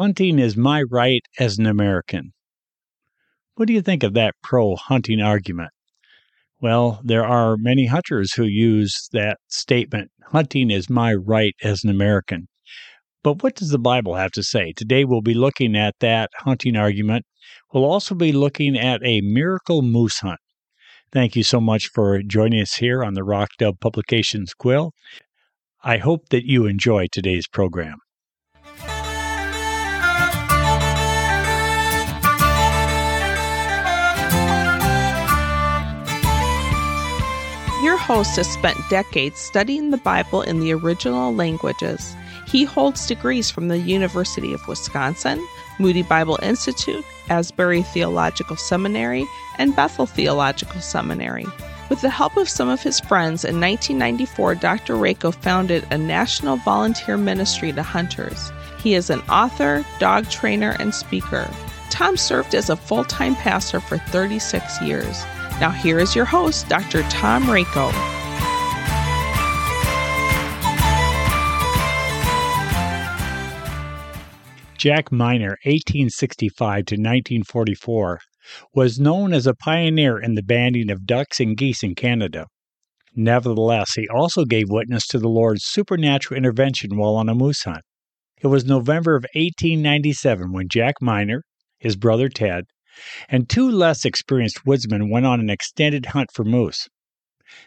Hunting is my right as an American. What do you think of that pro hunting argument? Well, there are many hunters who use that statement hunting is my right as an American. But what does the Bible have to say? Today we'll be looking at that hunting argument. We'll also be looking at a miracle moose hunt. Thank you so much for joining us here on the Rock Dove Publications Quill. I hope that you enjoy today's program. Host has spent decades studying the Bible in the original languages. He holds degrees from the University of Wisconsin, Moody Bible Institute, Asbury Theological Seminary, and Bethel Theological Seminary. With the help of some of his friends, in 1994, Dr. Rakow founded a national volunteer ministry to hunters. He is an author, dog trainer, and speaker. Tom served as a full time pastor for 36 years. Now, here is your host, Dr. Tom Rakow. Jack Miner, 1865 to 1944, was known as a pioneer in the banding of ducks and geese in Canada. Nevertheless, he also gave witness to the Lord's supernatural intervention while on a moose hunt. It was November of 1897 when Jack Miner, his brother Ted, and two less experienced woodsmen went on an extended hunt for moose.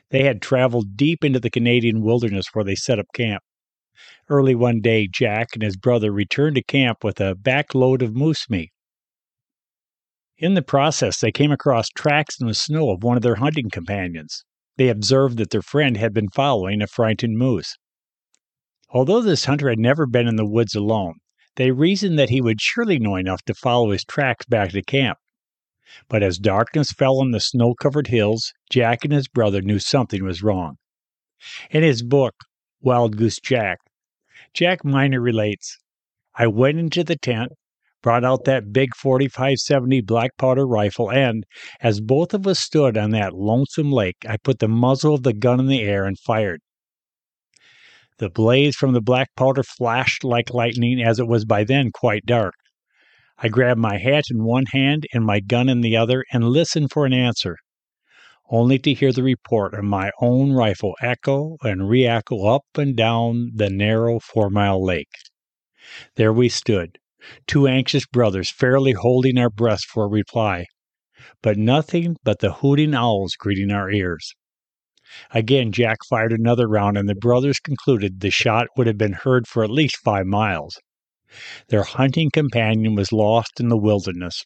They had traveled deep into the Canadian wilderness where they set up camp. Early one day, Jack and his brother returned to camp with a backload of moose meat. In the process, they came across tracks in the snow of one of their hunting companions. They observed that their friend had been following a frightened moose. Although this hunter had never been in the woods alone, they reasoned that he would surely know enough to follow his tracks back to camp. But as darkness fell on the snow covered hills, Jack and his brother knew something was wrong. In his book, Wild Goose Jack, Jack Miner relates I went into the tent, brought out that big 4570 black powder rifle, and, as both of us stood on that lonesome lake, I put the muzzle of the gun in the air and fired. The blaze from the black powder flashed like lightning, as it was by then quite dark. I grabbed my hat in one hand and my gun in the other and listened for an answer, only to hear the report of my own rifle echo and re echo up and down the narrow four mile lake. There we stood, two anxious brothers fairly holding our breaths for a reply, but nothing but the hooting owls greeting our ears. Again, Jack fired another round, and the brothers concluded the shot would have been heard for at least five miles. Their hunting companion was lost in the wilderness.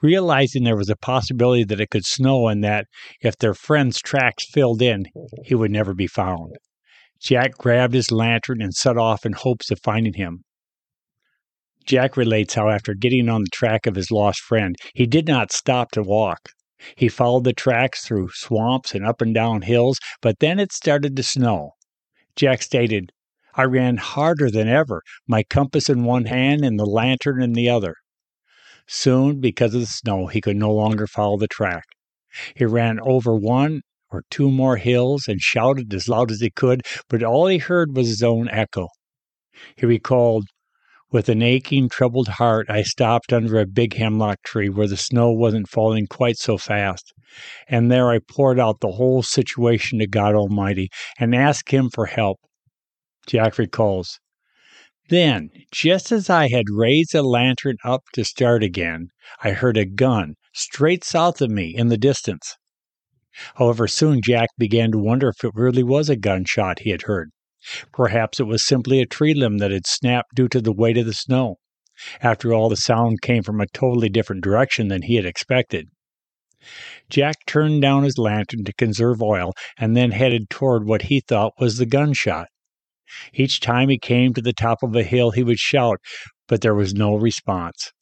Realizing there was a possibility that it could snow and that if their friend's tracks filled in, he would never be found, Jack grabbed his lantern and set off in hopes of finding him. Jack relates how, after getting on the track of his lost friend, he did not stop to walk. He followed the tracks through swamps and up and down hills, but then it started to snow. Jack stated, I ran harder than ever, my compass in one hand and the lantern in the other. Soon, because of the snow, he could no longer follow the track. He ran over one or two more hills and shouted as loud as he could, but all he heard was his own echo. He recalled with an aching, troubled heart, I stopped under a big hemlock tree where the snow wasn't falling quite so fast. And there I poured out the whole situation to God Almighty and asked Him for help. Jack recalls. Then, just as I had raised the lantern up to start again, I heard a gun straight south of me in the distance. However, soon Jack began to wonder if it really was a gunshot he had heard. Perhaps it was simply a tree limb that had snapped due to the weight of the snow. After all, the sound came from a totally different direction than he had expected. Jack turned down his lantern to conserve oil and then headed toward what he thought was the gunshot. Each time he came to the top of a hill, he would shout, but there was no response.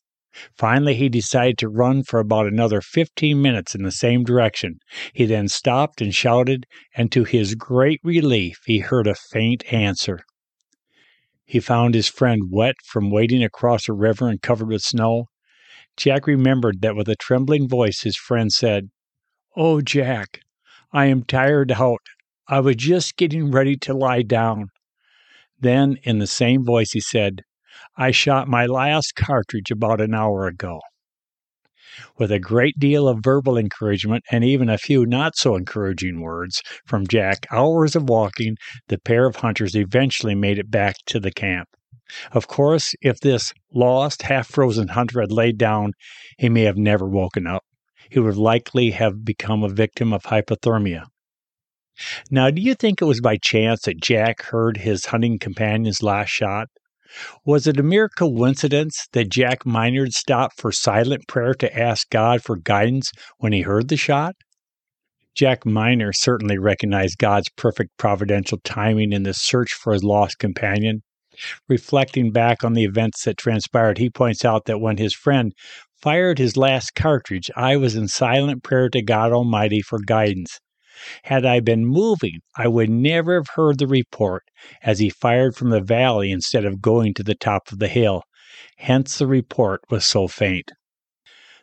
Finally, he decided to run for about another 15 minutes in the same direction. He then stopped and shouted, and to his great relief, he heard a faint answer. He found his friend wet from wading across a river and covered with snow. Jack remembered that with a trembling voice his friend said, Oh, Jack, I am tired out. I was just getting ready to lie down. Then, in the same voice, he said, I shot my last cartridge about an hour ago. With a great deal of verbal encouragement and even a few not so encouraging words from Jack, hours of walking, the pair of hunters eventually made it back to the camp. Of course, if this lost, half frozen hunter had laid down, he may have never woken up. He would likely have become a victim of hypothermia. Now, do you think it was by chance that Jack heard his hunting companion's last shot? Was it a mere coincidence that Jack Miner stopped for silent prayer to ask God for guidance when he heard the shot? Jack Miner certainly recognized God's perfect providential timing in the search for his lost companion. Reflecting back on the events that transpired, he points out that when his friend fired his last cartridge, I was in silent prayer to God Almighty for guidance. Had I been moving, I would never have heard the report, as he fired from the valley instead of going to the top of the hill. Hence the report was so faint.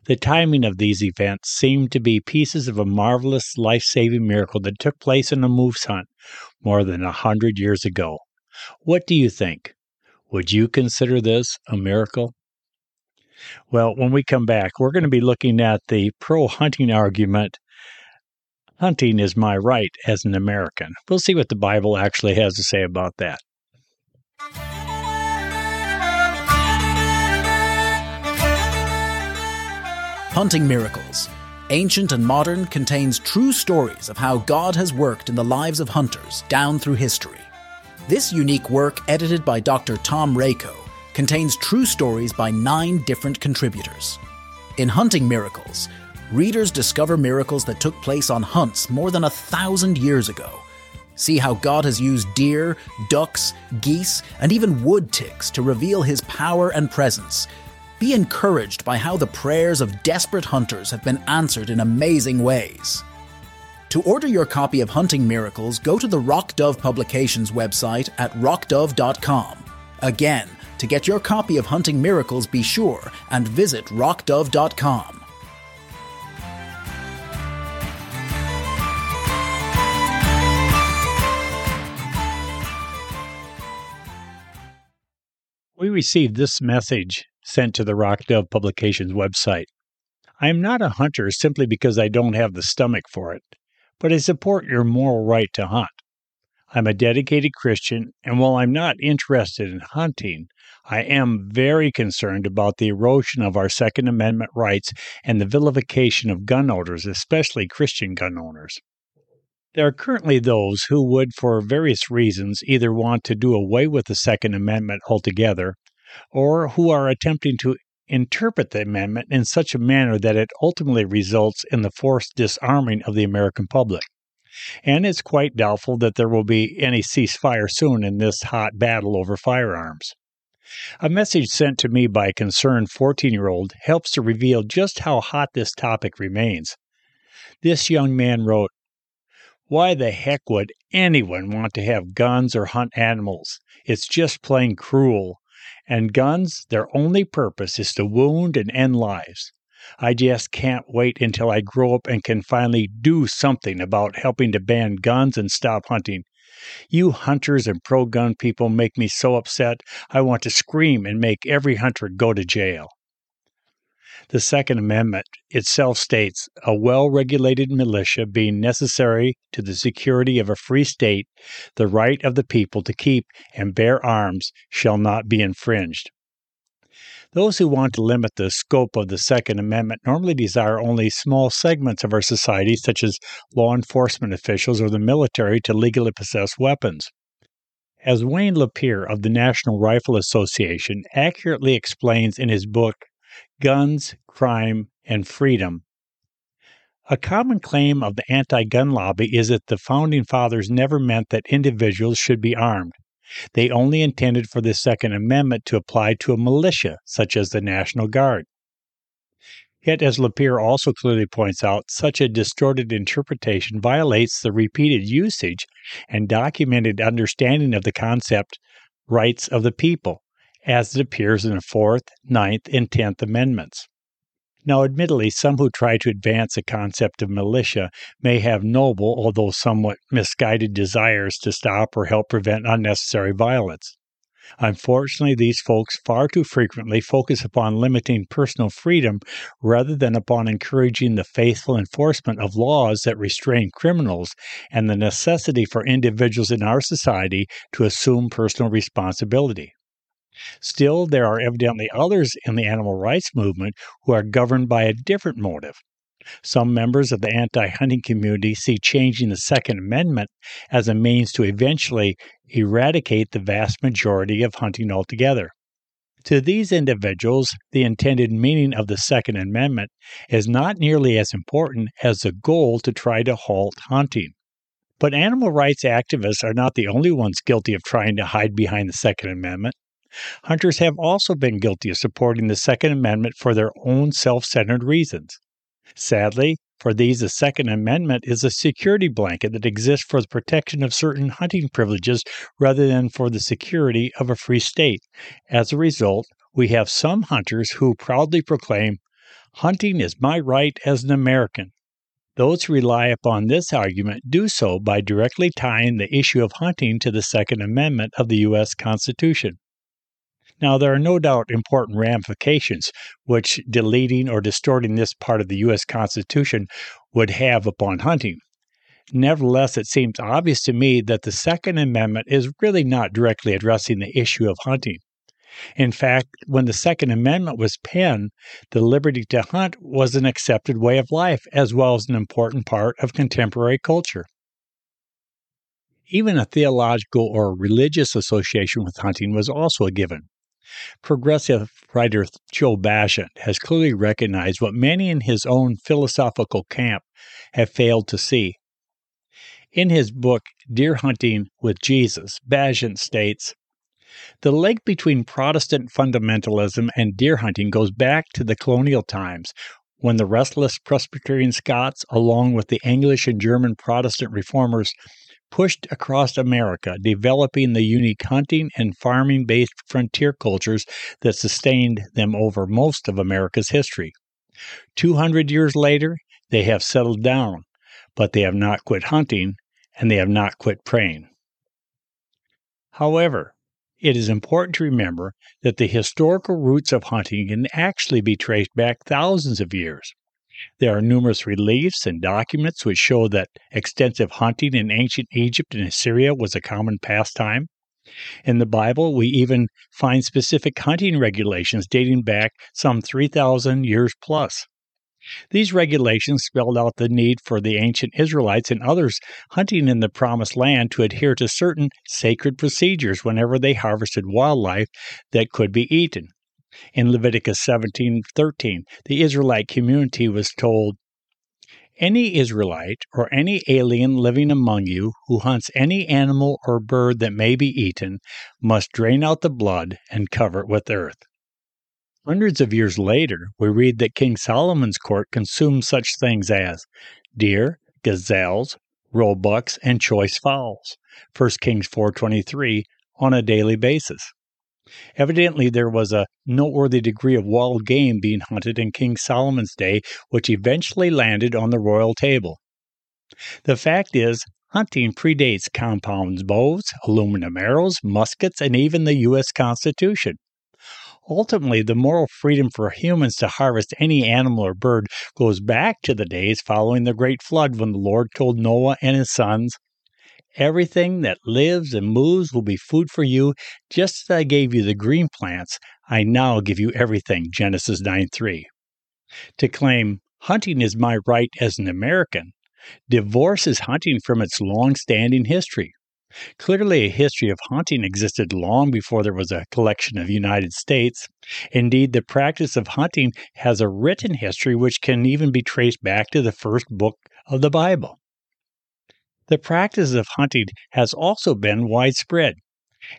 The timing of these events seemed to be pieces of a marvelous life saving miracle that took place in a moose hunt more than a hundred years ago. What do you think? Would you consider this a miracle? Well, when we come back, we're going to be looking at the pro hunting argument hunting is my right as an American. We'll see what the Bible actually has to say about that. Hunting Miracles. Ancient and Modern contains true stories of how God has worked in the lives of hunters down through history. This unique work, edited by Dr. Tom Rakow, contains true stories by nine different contributors. In Hunting Miracles, readers discover miracles that took place on hunts more than a thousand years ago. See how God has used deer, ducks, geese, and even wood ticks to reveal his power and presence. Be encouraged by how the prayers of desperate hunters have been answered in amazing ways. To order your copy of Hunting Miracles, go to the Rock Dove Publications website at rockdove.com. Again, to get your copy of Hunting Miracles, be sure and visit rockdove.com. We received this message sent to the Rock Dove Publications website. I am not a hunter simply because I don't have the stomach for it but I support your moral right to hunt. I'm a dedicated Christian, and while I'm not interested in hunting, I am very concerned about the erosion of our Second Amendment rights and the vilification of gun owners, especially Christian gun owners. There are currently those who would, for various reasons, either want to do away with the Second Amendment altogether, or who are attempting to interpret the amendment in such a manner that it ultimately results in the forced disarming of the American public. And it's quite doubtful that there will be any ceasefire soon in this hot battle over firearms. A message sent to me by a concerned 14 year old helps to reveal just how hot this topic remains. This young man wrote, Why the heck would anyone want to have guns or hunt animals? It's just plain cruel. And guns, their only purpose is to wound and end lives. I just can't wait until I grow up and can finally do something about helping to ban guns and stop hunting. You hunters and pro gun people make me so upset, I want to scream and make every hunter go to jail. The Second Amendment itself states a well regulated militia being necessary to the security of a free state, the right of the people to keep and bear arms shall not be infringed. Those who want to limit the scope of the Second Amendment normally desire only small segments of our society, such as law enforcement officials or the military, to legally possess weapons. As Wayne LaPierre of the National Rifle Association accurately explains in his book guns, crime, and freedom. A common claim of the anti gun lobby is that the founding fathers never meant that individuals should be armed. They only intended for the Second Amendment to apply to a militia, such as the National Guard. Yet, as LaPierre also clearly points out, such a distorted interpretation violates the repeated usage and documented understanding of the concept rights of the people, as it appears in the Fourth, Ninth, and Tenth Amendments. Now, admittedly, some who try to advance the concept of militia may have noble, although somewhat misguided, desires to stop or help prevent unnecessary violence. Unfortunately, these folks far too frequently focus upon limiting personal freedom rather than upon encouraging the faithful enforcement of laws that restrain criminals and the necessity for individuals in our society to assume personal responsibility. Still, there are evidently others in the animal rights movement who are governed by a different motive. Some members of the anti hunting community see changing the Second Amendment as a means to eventually eradicate the vast majority of hunting altogether. To these individuals, the intended meaning of the Second Amendment is not nearly as important as the goal to try to halt hunting. But animal rights activists are not the only ones guilty of trying to hide behind the Second Amendment. Hunters have also been guilty of supporting the Second Amendment for their own self centered reasons. Sadly, for these, the Second Amendment is a security blanket that exists for the protection of certain hunting privileges rather than for the security of a free state. As a result, we have some hunters who proudly proclaim, Hunting is my right as an American. Those who rely upon this argument do so by directly tying the issue of hunting to the Second Amendment of the U.S. Constitution. Now, there are no doubt important ramifications which deleting or distorting this part of the U.S. Constitution would have upon hunting. Nevertheless, it seems obvious to me that the Second Amendment is really not directly addressing the issue of hunting. In fact, when the Second Amendment was penned, the liberty to hunt was an accepted way of life as well as an important part of contemporary culture. Even a theological or religious association with hunting was also a given. Progressive writer Joe Bageant has clearly recognized what many in his own philosophical camp have failed to see. In his book, Deer Hunting with Jesus, Bageant states The link between Protestant fundamentalism and deer hunting goes back to the colonial times when the restless Presbyterian Scots, along with the English and German Protestant reformers, pushed across America, developing the unique hunting and farming based frontier cultures that sustained them over most of America's history. 200 years later, they have settled down, but they have not quit hunting and they have not quit praying. However, it is important to remember that the historical roots of hunting can actually be traced back thousands of years. There are numerous reliefs and documents which show that extensive hunting in ancient Egypt and Assyria was a common pastime. In the Bible, we even find specific hunting regulations dating back some 3,000 years plus. These regulations spelled out the need for the ancient Israelites and others hunting in the Promised Land to adhere to certain sacred procedures whenever they harvested wildlife that could be eaten. In Leviticus 17:13, the Israelite community was told, any Israelite or any alien living among you who hunts any animal or bird that may be eaten must drain out the blood and cover it with earth. Hundreds of years later, we read that King Solomon's court consumed such things as deer, gazelles, roebucks, and choice fowls. 1 Kings 4:23 on a daily basis. Evidently, there was a noteworthy degree of wild game being hunted in King Solomon's day, which eventually landed on the royal table. The fact is, hunting predates compound bows, aluminum arrows, muskets, and even the U.S. Constitution. Ultimately, the moral freedom for humans to harvest any animal or bird goes back to the days following the Great Flood when the Lord told Noah and his sons, Everything that lives and moves will be food for you. Just as I gave you the green plants, I now give you everything. Genesis 9 3. To claim hunting is my right as an American divorces hunting from its long standing history. Clearly, a history of hunting existed long before there was a collection of United States. Indeed, the practice of hunting has a written history which can even be traced back to the first book of the Bible. The practice of hunting has also been widespread.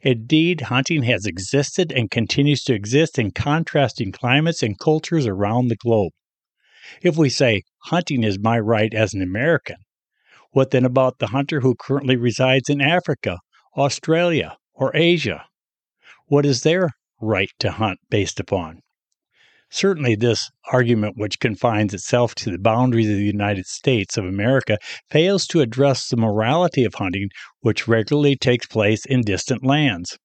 Indeed, hunting has existed and continues to exist in contrasting climates and cultures around the globe. If we say, hunting is my right as an American, what then about the hunter who currently resides in Africa, Australia, or Asia? What is their right to hunt based upon? Certainly, this argument, which confines itself to the boundaries of the United States of America, fails to address the morality of hunting, which regularly takes place in distant lands.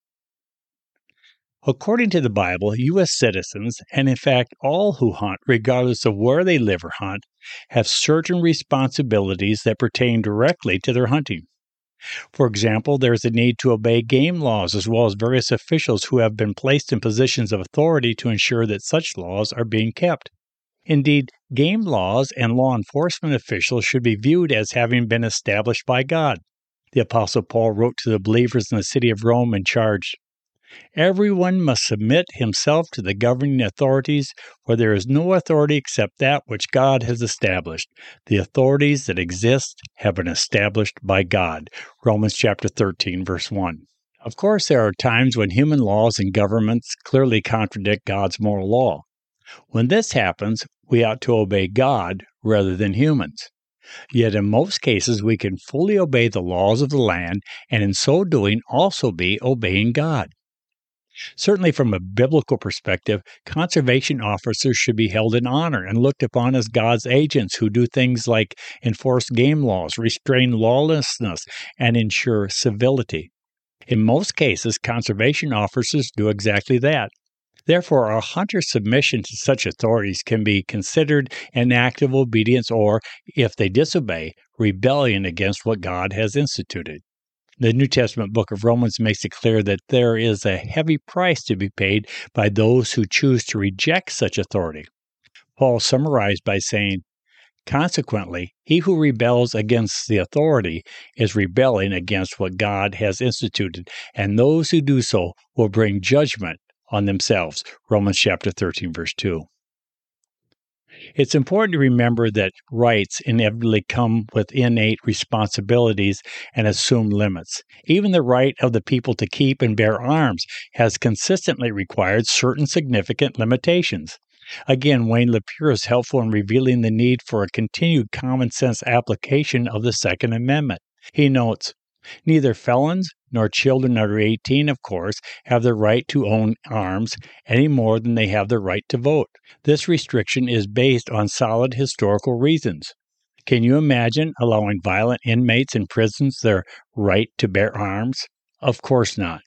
According to the Bible, U.S. citizens, and in fact all who hunt, regardless of where they live or hunt, have certain responsibilities that pertain directly to their hunting. For example, there is a need to obey game laws as well as various officials who have been placed in positions of authority to ensure that such laws are being kept. Indeed, game laws and law enforcement officials should be viewed as having been established by God. The Apostle Paul wrote to the believers in the city of Rome and charged, Everyone must submit himself to the governing authorities, for there is no authority except that which God has established. The authorities that exist have been established by God. Romans chapter 13, verse 1. Of course, there are times when human laws and governments clearly contradict God's moral law. When this happens, we ought to obey God rather than humans. Yet in most cases, we can fully obey the laws of the land and in so doing also be obeying God. Certainly, from a biblical perspective, conservation officers should be held in honor and looked upon as God's agents who do things like enforce game laws, restrain lawlessness, and ensure civility. In most cases, conservation officers do exactly that. Therefore, a hunter's submission to such authorities can be considered an act of obedience or, if they disobey, rebellion against what God has instituted. The New Testament book of Romans makes it clear that there is a heavy price to be paid by those who choose to reject such authority. Paul summarized by saying, Consequently, he who rebels against the authority is rebelling against what God has instituted, and those who do so will bring judgment on themselves. Romans chapter 13, verse 2. It's important to remember that rights inevitably come with innate responsibilities and assume limits. Even the right of the people to keep and bear arms has consistently required certain significant limitations. Again, Wayne LaPierre is helpful in revealing the need for a continued common sense application of the Second Amendment. He notes Neither felons nor children under 18, of course, have the right to own arms any more than they have the right to vote. This restriction is based on solid historical reasons. Can you imagine allowing violent inmates in prisons their right to bear arms? Of course not.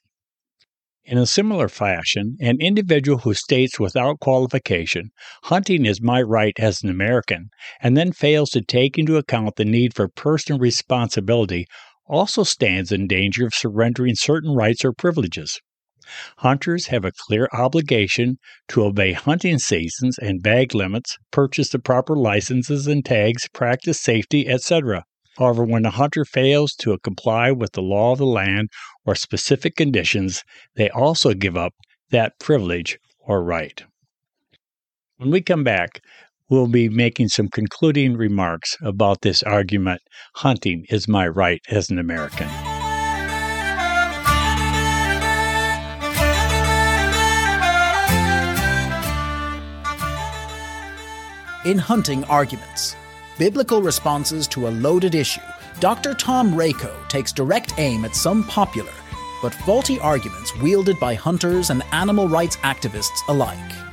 In a similar fashion, an individual who states without qualification, hunting is my right as an American, and then fails to take into account the need for personal responsibility also stands in danger of surrendering certain rights or privileges. Hunters have a clear obligation to obey hunting seasons and bag limits, purchase the proper licenses and tags, practice safety, etc. However, when a hunter fails to comply with the law of the land or specific conditions, they also give up that privilege or right. When we come back, we'll be making some concluding remarks about this argument hunting is my right as an American. In Hunting Arguments Biblical Responses to a Loaded Issue, Dr. Tom Rakow takes direct aim at some popular but faulty arguments wielded by hunters and animal rights activists alike.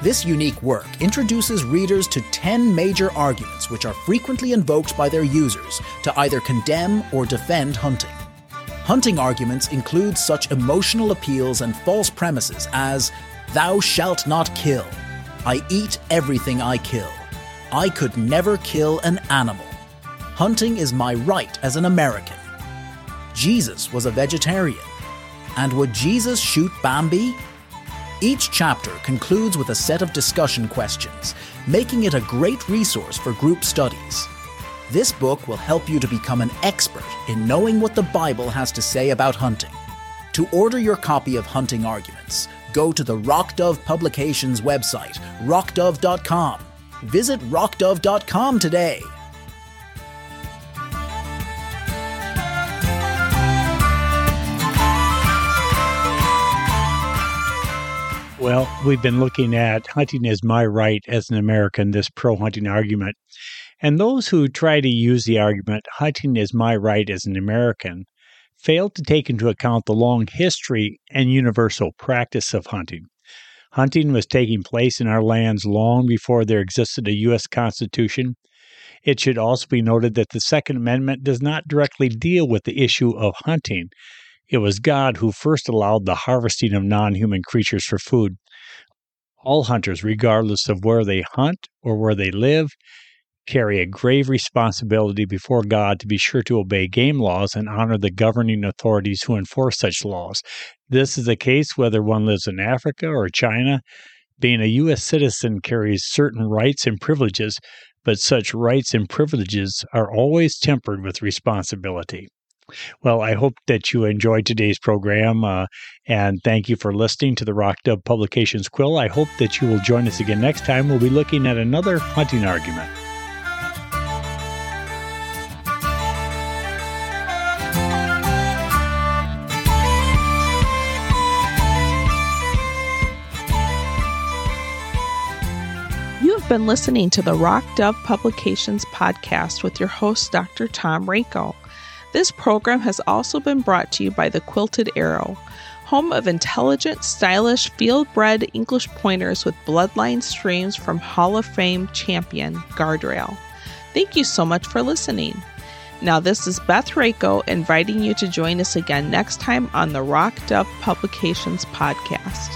This unique work introduces readers to 10 major arguments which are frequently invoked by their users to either condemn or defend hunting. Hunting arguments include such emotional appeals and false premises as, Thou shalt not kill, I eat everything I kill, I could never kill an animal, hunting is my right as an American, Jesus was a vegetarian, and would Jesus shoot Bambi? Each chapter concludes with a set of discussion questions, making it a great resource for group studies. This book will help you to become an expert in knowing what the Bible has to say about hunting. To order your copy of Hunting Arguments, go to the Rock Dove Publications website, rockdove.com. Visit rockdove.com today. Well, we've been looking at hunting is my right as an American, this pro hunting argument. And those who try to use the argument, hunting is my right as an American, fail to take into account the long history and universal practice of hunting. Hunting was taking place in our lands long before there existed a U.S. Constitution. It should also be noted that the Second Amendment does not directly deal with the issue of hunting. It was God who first allowed the harvesting of non human creatures for food. All hunters, regardless of where they hunt or where they live, carry a grave responsibility before God to be sure to obey game laws and honor the governing authorities who enforce such laws. This is the case whether one lives in Africa or China. Being a U.S. citizen carries certain rights and privileges, but such rights and privileges are always tempered with responsibility. Well, I hope that you enjoyed today's program, uh, and thank you for listening to the Rock Dove Publications Quill. I hope that you will join us again next time. We'll be looking at another hunting argument. You've been listening to the Rock Dove Publications podcast with your host, Dr. Tom Rakow. This program has also been brought to you by the Quilted Arrow, home of intelligent, stylish, field bred English pointers with bloodline streams from Hall of Fame champion Guardrail. Thank you so much for listening. Now, this is Beth Rakow inviting you to join us again next time on the Rock Dove Publications podcast.